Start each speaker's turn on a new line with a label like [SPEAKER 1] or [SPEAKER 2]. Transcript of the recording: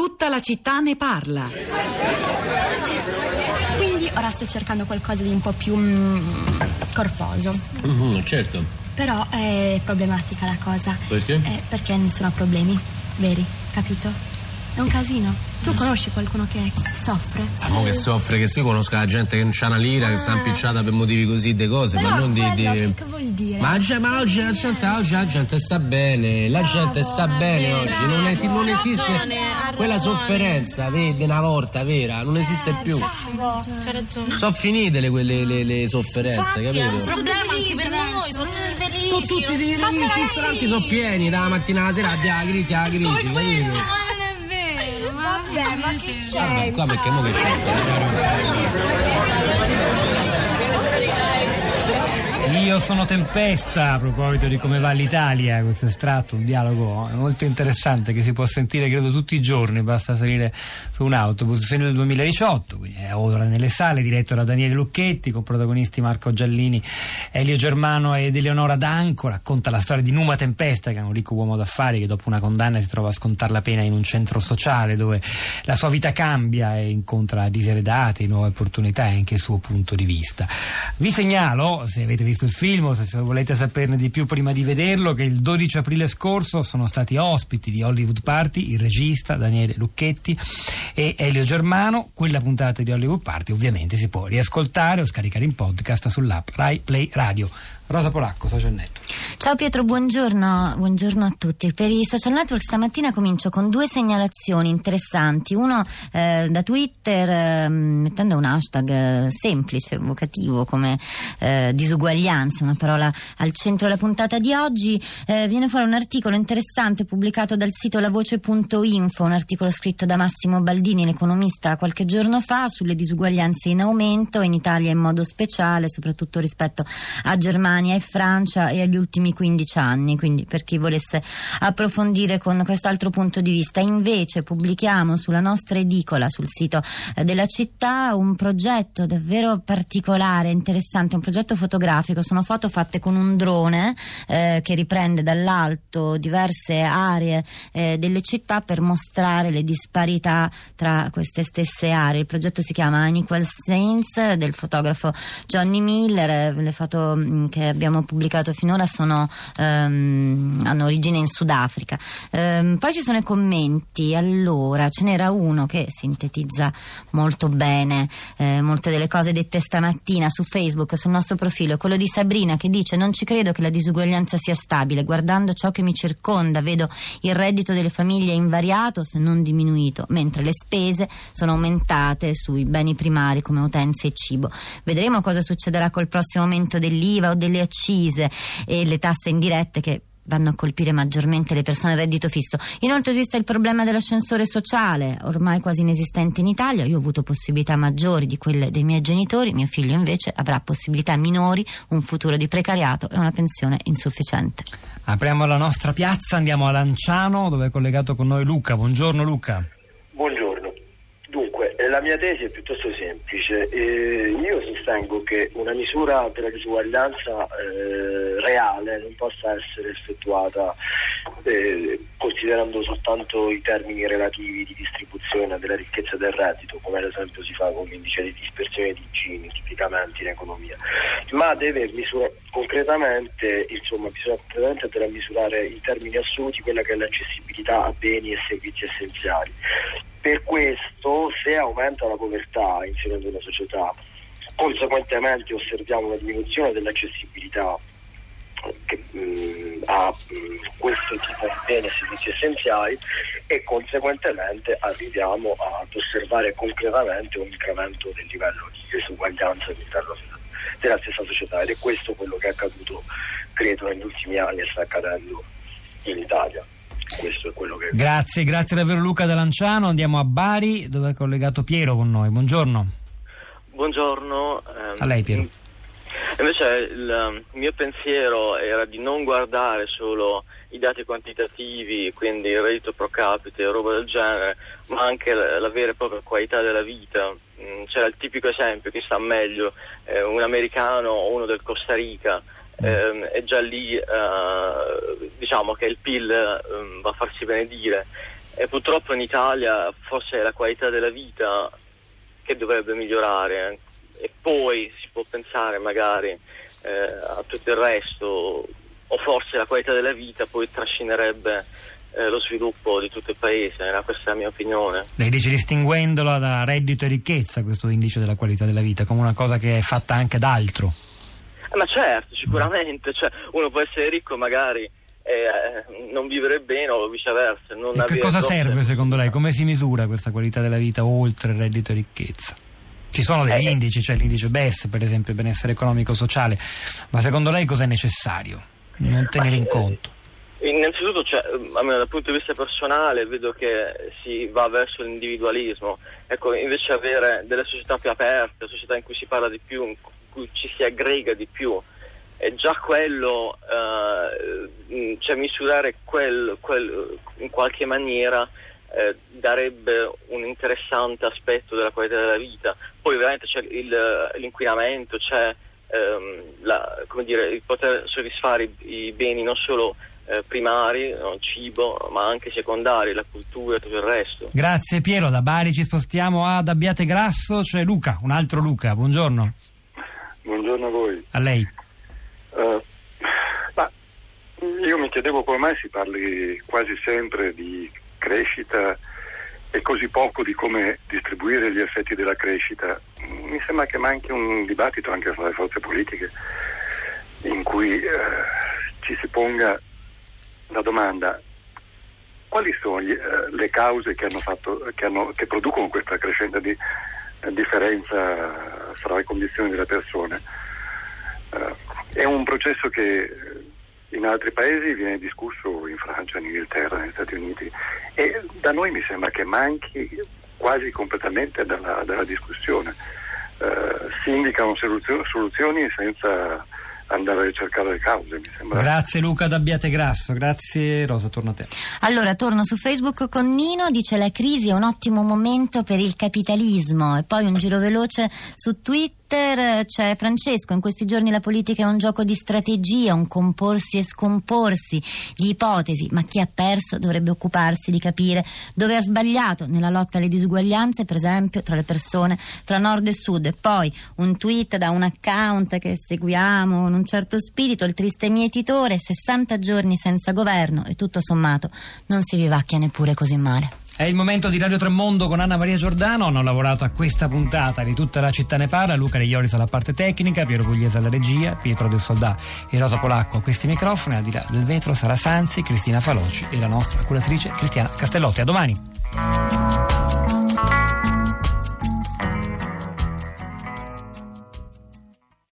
[SPEAKER 1] Tutta la città ne parla.
[SPEAKER 2] Quindi ora sto cercando qualcosa di un po' più mm, corposo.
[SPEAKER 3] Mhm, certo.
[SPEAKER 2] Però è problematica la cosa.
[SPEAKER 3] Perché?
[SPEAKER 2] Eh, perché nessuno ha problemi veri, capito? È un casino. Tu conosci qualcuno che soffre?
[SPEAKER 3] Ah, mo che soffre, che io conosco la gente che non c'ha una lira, che sta impicciata per motivi così de cose,
[SPEAKER 2] Però
[SPEAKER 3] ma non di. di-
[SPEAKER 2] che, vuol dire?
[SPEAKER 3] Ma, c'è- ma oggi la gente, oggi la gente sta bene, la gente sta bene oggi, non, esi- non esiste quella sofferenza, vedi, una volta vera, non esiste più.
[SPEAKER 4] C'è ragione.
[SPEAKER 3] Sono finite le, quelle, le, le sofferenze,
[SPEAKER 4] Il
[SPEAKER 3] capito?
[SPEAKER 4] problema anche per noi, sono tutti felici.
[SPEAKER 3] Sono tutti i ristoranti sono pieni, dalla mattina alla sera, la crisi, la crisi, capito?
[SPEAKER 4] Non è vero, ma vabbè, ma che c'è?
[SPEAKER 3] Vabbè, qua perché mo che
[SPEAKER 5] Io sono Tempesta a proposito di come va l'Italia, questo estratto, un dialogo molto interessante che si può sentire credo tutti i giorni, basta salire su un autobus, fine del 2018, quindi è ora nelle sale, diretto da Daniele Lucchetti con protagonisti Marco Giallini, Elio Germano ed Eleonora Danco, racconta la storia di Numa Tempesta che è un ricco uomo d'affari che dopo una condanna si trova a scontare la pena in un centro sociale dove la sua vita cambia e incontra diseredati, nuove opportunità e anche il suo punto di vista. Vi segnalo, se avete visto il film o se volete saperne di più prima di vederlo, che il 12 aprile scorso sono stati ospiti di Hollywood Party il regista Daniele Lucchetti e Elio Germano. Quella puntata di Hollywood Party ovviamente si può riascoltare o scaricare in podcast sull'app Rai Play Radio. Rosa Polacco, Social Network.
[SPEAKER 6] Ciao Pietro, buongiorno, buongiorno a tutti. Per i social network stamattina comincio con due segnalazioni interessanti. Uno eh, da Twitter eh, mettendo un hashtag eh, semplice, evocativo come eh, disuguaglianza, una parola al centro della puntata di oggi. Eh, viene fuori un articolo interessante pubblicato dal sito lavoce.info, un articolo scritto da Massimo Baldini, l'economista, qualche giorno fa sulle disuguaglianze in aumento in Italia in modo speciale, soprattutto rispetto a Germania e Francia e agli ultimi 15 anni, quindi per chi volesse approfondire con quest'altro punto di vista. Invece pubblichiamo sulla nostra edicola, sul sito eh, della città, un progetto davvero particolare, interessante, un progetto fotografico. Sono foto fatte con un drone eh, che riprende dall'alto diverse aree eh, delle città per mostrare le disparità tra queste stesse aree. Il progetto si chiama Unequal Saints del fotografo Johnny Miller. Eh, Le foto mh, che abbiamo pubblicato finora sono, ehm, hanno origine in Sudafrica. Ehm, poi ci sono i commenti. Allora, ce n'era uno che sintetizza molto bene eh, molte delle cose dette stamattina su Facebook, sul nostro profilo. Quello di Sabrina che dice: Non ci credo che la disuguaglianza sia stabile. Guardando ciò che mi circonda, vedo il reddito delle famiglie invariato, se non diminuito, mentre le spese sono aumentate sui beni primari come utenze e cibo. Vedremo cosa succederà col prossimo aumento dell'IVA o delle accise e le tasse indirette che vanno a colpire maggiormente le persone a reddito fisso. Inoltre esiste il problema dell'ascensore sociale, ormai quasi inesistente in Italia. Io ho avuto possibilità maggiori di quelle dei miei genitori, mio figlio invece avrà possibilità minori, un futuro di precariato e una pensione insufficiente.
[SPEAKER 5] Apriamo la nostra piazza, andiamo a Lanciano dove è collegato con noi Luca. Buongiorno Luca.
[SPEAKER 7] La mia tesi è piuttosto semplice. Eh, io sostengo che una misura della disuguaglianza eh, reale non possa essere effettuata eh, considerando soltanto i termini relativi di distribuzione della ricchezza del reddito, come ad esempio si fa con l'indice di dispersione di Gini, tipicamente in economia, ma deve misurare concretamente, insomma, bisogna concretamente andare a misurare in termini assoluti quella che è l'accessibilità a beni e servizi essenziali. Per questo, se aumenta la povertà insieme ad una società, conseguentemente osserviamo una diminuzione dell'accessibilità che, mh, a mh, questo tipo di beni e servizi essenziali e conseguentemente arriviamo ad osservare concretamente un incremento del livello di disuguaglianza all'interno della stessa società ed è questo quello che è accaduto credo negli ultimi anni e sta accadendo in Italia. Questo è quello che
[SPEAKER 5] Grazie, grazie davvero Luca da Lanciano. Andiamo a Bari dove è collegato Piero con noi. Buongiorno.
[SPEAKER 8] Buongiorno. ehm,
[SPEAKER 5] A lei Piero.
[SPEAKER 8] Invece il mio pensiero era di non guardare solo i dati quantitativi, quindi il reddito pro capite e roba del genere, ma anche la, la vera e propria qualità della vita. Mm, C'era il tipico esempio, chi sta meglio, eh, un americano o uno del Costa Rica. Ehm, e già lì eh, diciamo che il PIL ehm, va a farsi benedire. e purtroppo in Italia forse è la qualità della vita che dovrebbe migliorare e poi si può pensare magari eh, a tutto il resto o forse la qualità della vita poi trascinerebbe eh, lo sviluppo di tutto il paese, era questa la mia opinione.
[SPEAKER 5] Lei dice distinguendolo da reddito e ricchezza questo indice della qualità della vita come una cosa che è fatta anche d'altro.
[SPEAKER 8] Eh, ma certo, sicuramente, cioè, uno può essere ricco magari eh, non vivere bene o viceversa.
[SPEAKER 5] e che cosa serve secondo lei? Come si misura questa qualità della vita oltre il reddito e ricchezza? Ci sono degli eh, indici, c'è l'indice BES per esempio, benessere economico-sociale, ma secondo lei cos'è necessario non tenere in conto?
[SPEAKER 8] Innanzitutto, cioè, almeno dal punto di vista personale, vedo che si va verso l'individualismo. Ecco, invece avere delle società più aperte, società in cui si parla di più, cui ci si aggrega di più, e già quello, eh, cioè misurare quel, quel, in qualche maniera eh, darebbe un interessante aspetto della qualità della vita. Poi ovviamente c'è il, l'inquinamento, c'è ehm, la, dire, il poter soddisfare i, i beni non solo eh, primari, no, cibo, ma anche secondari, la cultura e tutto il resto.
[SPEAKER 5] Grazie Piero, da Bari ci spostiamo ad Abbiate Grasso, c'è Luca, un altro Luca, buongiorno.
[SPEAKER 9] Buongiorno a voi.
[SPEAKER 5] A lei.
[SPEAKER 9] Uh, io mi chiedevo come mai si parli quasi sempre di crescita e così poco di come distribuire gli effetti della crescita. Mi sembra che manchi un dibattito anche fra le forze politiche in cui uh, ci si ponga la domanda quali sono gli, uh, le cause che, fatto, che, hanno, che, producono questa crescente di, differenza fra le condizioni delle persone? Uh, è un processo che in altri paesi viene discusso in Francia, in Inghilterra, negli Stati Uniti e da noi mi sembra che manchi quasi completamente dalla, dalla discussione. si indicano soluzioni senza andare a ricercare le cause, mi sembra.
[SPEAKER 5] Grazie Luca d'Abbiate Grasso, grazie Rosa, torno a te.
[SPEAKER 6] Allora, torno su Facebook con Nino, dice la crisi è un ottimo momento per il capitalismo e poi un giro veloce su Twitter Twitter c'è Francesco, in questi giorni la politica è un gioco di strategia, un comporsi e scomporsi di ipotesi, ma chi ha perso dovrebbe occuparsi di capire dove ha sbagliato nella lotta alle disuguaglianze, per esempio tra le persone tra nord e sud. E poi un tweet da un account che seguiamo in un certo spirito, il triste mietitore, 60 giorni senza governo e tutto sommato non si vivacchia neppure così male.
[SPEAKER 5] È il momento di Radio Tremondo con Anna Maria Giordano. Hanno lavorato a questa puntata di tutta la città ne parla. Luca De Ioris alla parte tecnica, Piero Pugliese alla regia, Pietro del Soldà e Rosa Polacco a questi microfoni. Al di là del vetro Sara Sanzi, Cristina Faloci e la nostra curatrice Cristiana Castellotti. A domani.